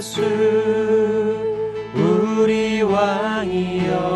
예수 우리 왕이여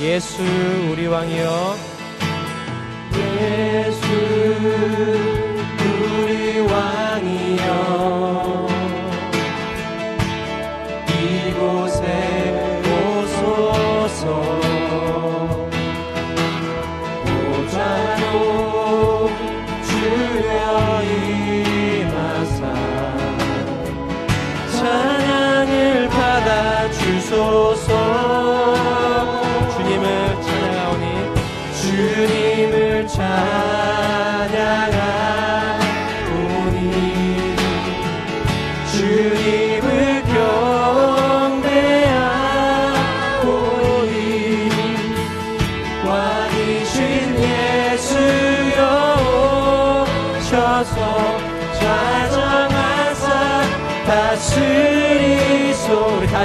예수 우리 왕이여. 예수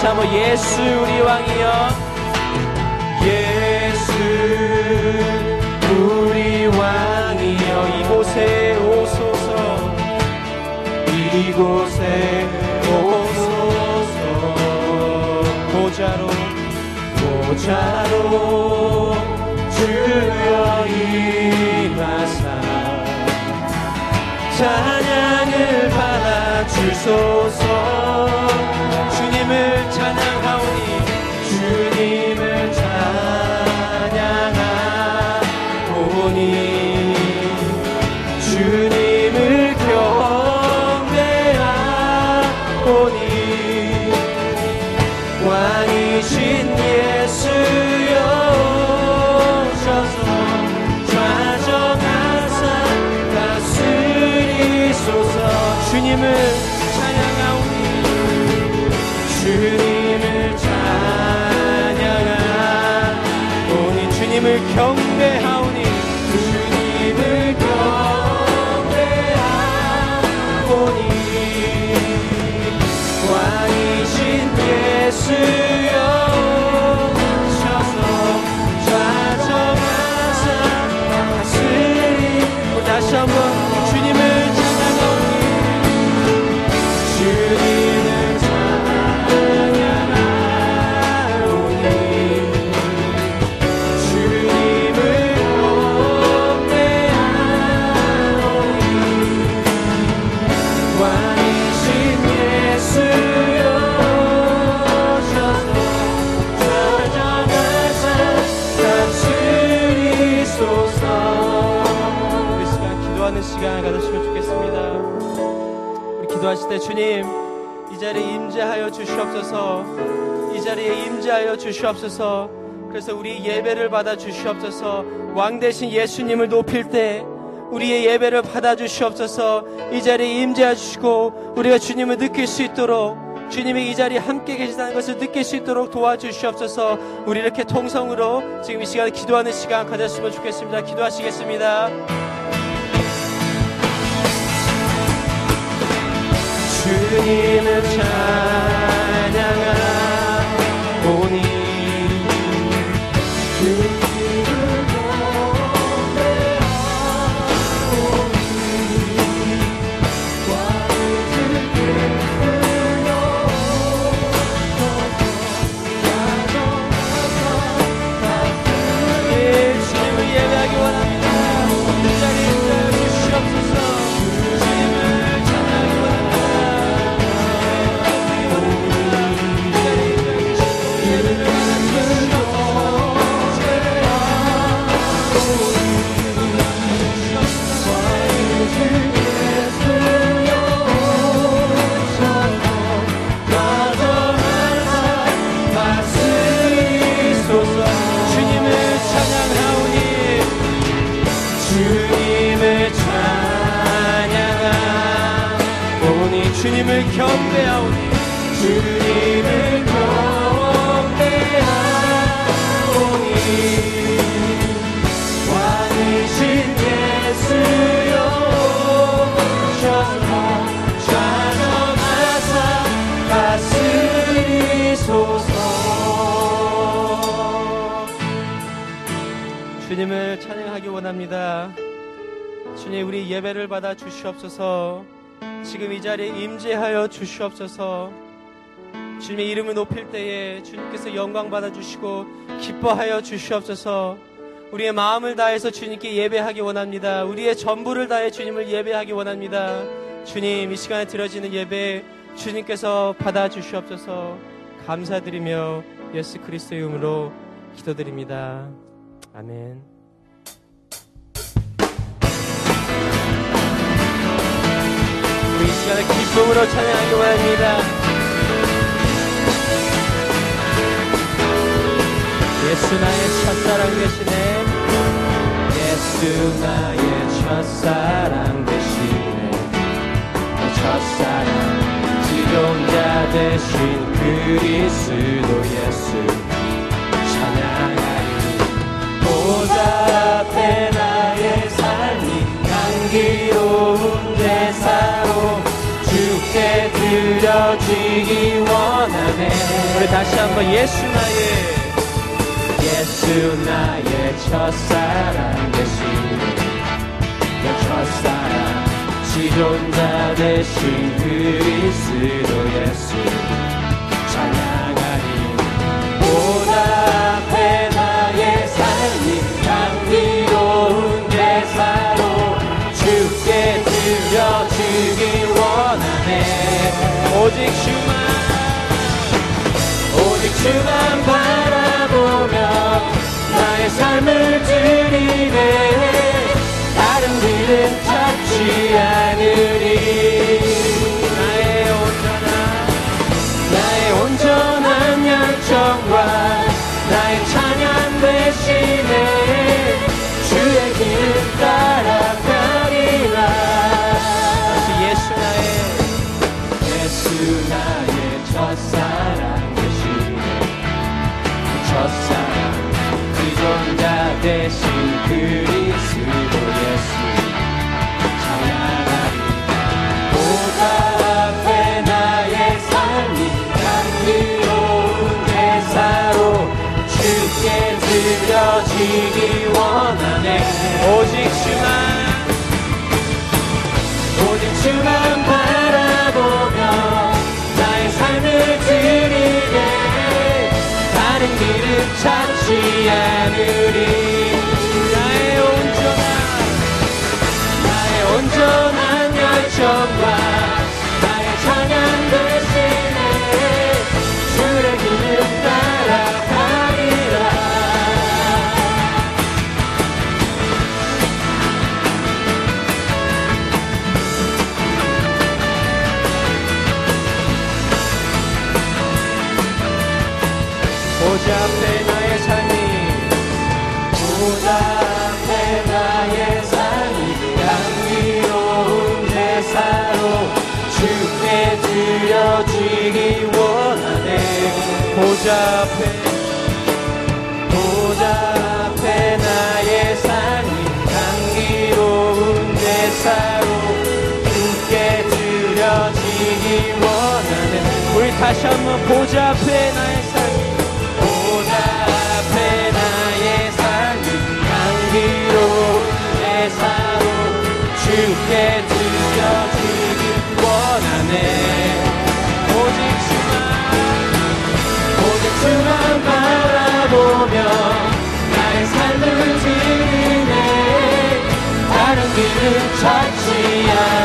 다시 한번 예수 우리 왕이여. 예수 우리 왕이여 이곳에 오소서. 이곳에 오소서. 보좌로 보좌로 주여 임하사. 찬양을 받아 주소서. 주님을 경배하오니 왕이신 예수 기도하실 때 주님 이 자리에 임재하여 주시옵소서. 이 자리에 임재하여 주시옵소서. 그래서 우리 예배를 받아 주시옵소서. 왕 대신 예수님을 높일 때 우리의 예배를 받아 주시옵소서. 이 자리에 임재해 주시고 우리가 주님을 느낄 수 있도록 주님이 이 자리에 함께 계시다는 것을 느낄 수 있도록 도와주시옵소서. 우리 이렇게 통성으로 지금 이 시간에 기도하는 시간 가졌으면 좋겠습니다. 기도하시겠습니다 주님을 주님을 찬양하기 원합니다. 주님 우리 예배를 받아 주시옵소서. 지금 이 자리에 임재하여 주시옵소서. 주님의 이름을 높일 때에 주님께서 영광 받아 주시고 기뻐하여 주시옵소서. 우리의 마음을 다해서 주님께 예배하기 원합니다. 우리의 전부를 다해 주님을 예배하기 원합니다. 주님 이 시간에 드려지는 예배 주님께서 받아 주시옵소서. 감사드리며 예수 그리스도의 이름으로 기도드립니다. 아멘. 시간에 기쁨으로 찬양하기 원합니다. 예수 나의 첫사랑 되시네. 예수 나의 첫사랑 되시네 첫사랑 지존자 되신 그리스도 예수 찬양하 향기로운 제사로 주께 드려지기 원하네. 우리 다시 한번 예수 나의 예수 나의 첫사랑 되시네 내 첫사랑 지존자 되신 그리스도 예수 주만. 오직 주만 바라보며 나의 삶을 드리네. 다른 길은 찾지 않으리. 나의 온전한 나의 온전한 열정과 나의 찬양 대신 다시 한번 보좌 앞에 나의 삶이 보좌 앞에 나의 삶이 향기로운 제사로 주께 드려지기 원하네. 오직 주만 오직 주만 바라보며 나의 삶을 드리네. 다른 길은 찾지 않으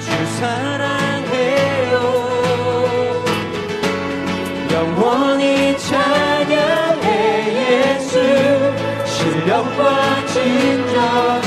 주 사랑해요. 영원히 찬양해 예수. 실력과 진정.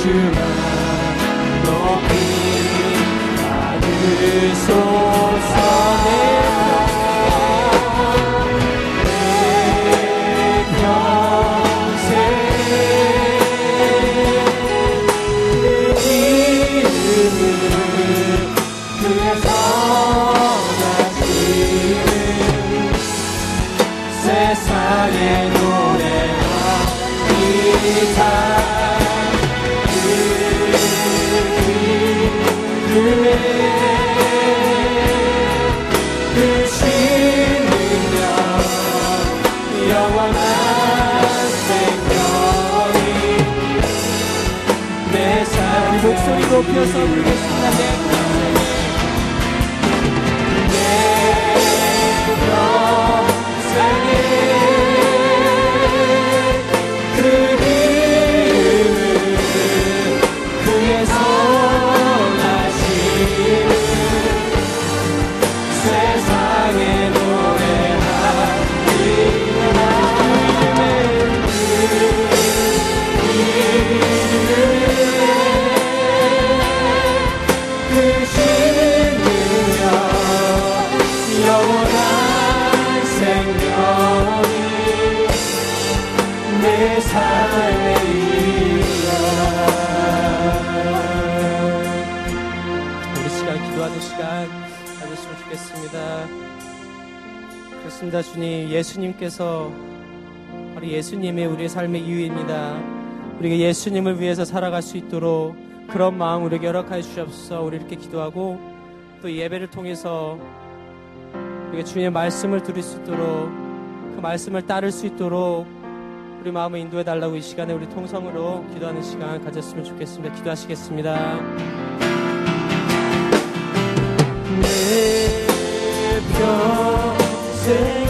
주만 높이 받으소 목소리 높여서 부르겠습니다. 내 기도하는 시간 가졌으면 좋겠습니다. 그렇습니다, 주님. 예수님께서 바로 예수님이 우리의 삶의 이유입니다. 우리가 예수님을 위해서 살아갈 수 있도록 그런 마음 우리에게 허락하여 주시옵소서. 우리 이렇게 기도하고 또이 예배를 통해서 우리가 주님의 말씀을 들을 수 있도록 그 말씀을 따를 수 있도록 우리 마음을 인도해 달라고 이 시간에 우리 통성으로 기도하는 시간 가졌으면 좋겠습니다. 기도하시겠습니다. 내 평생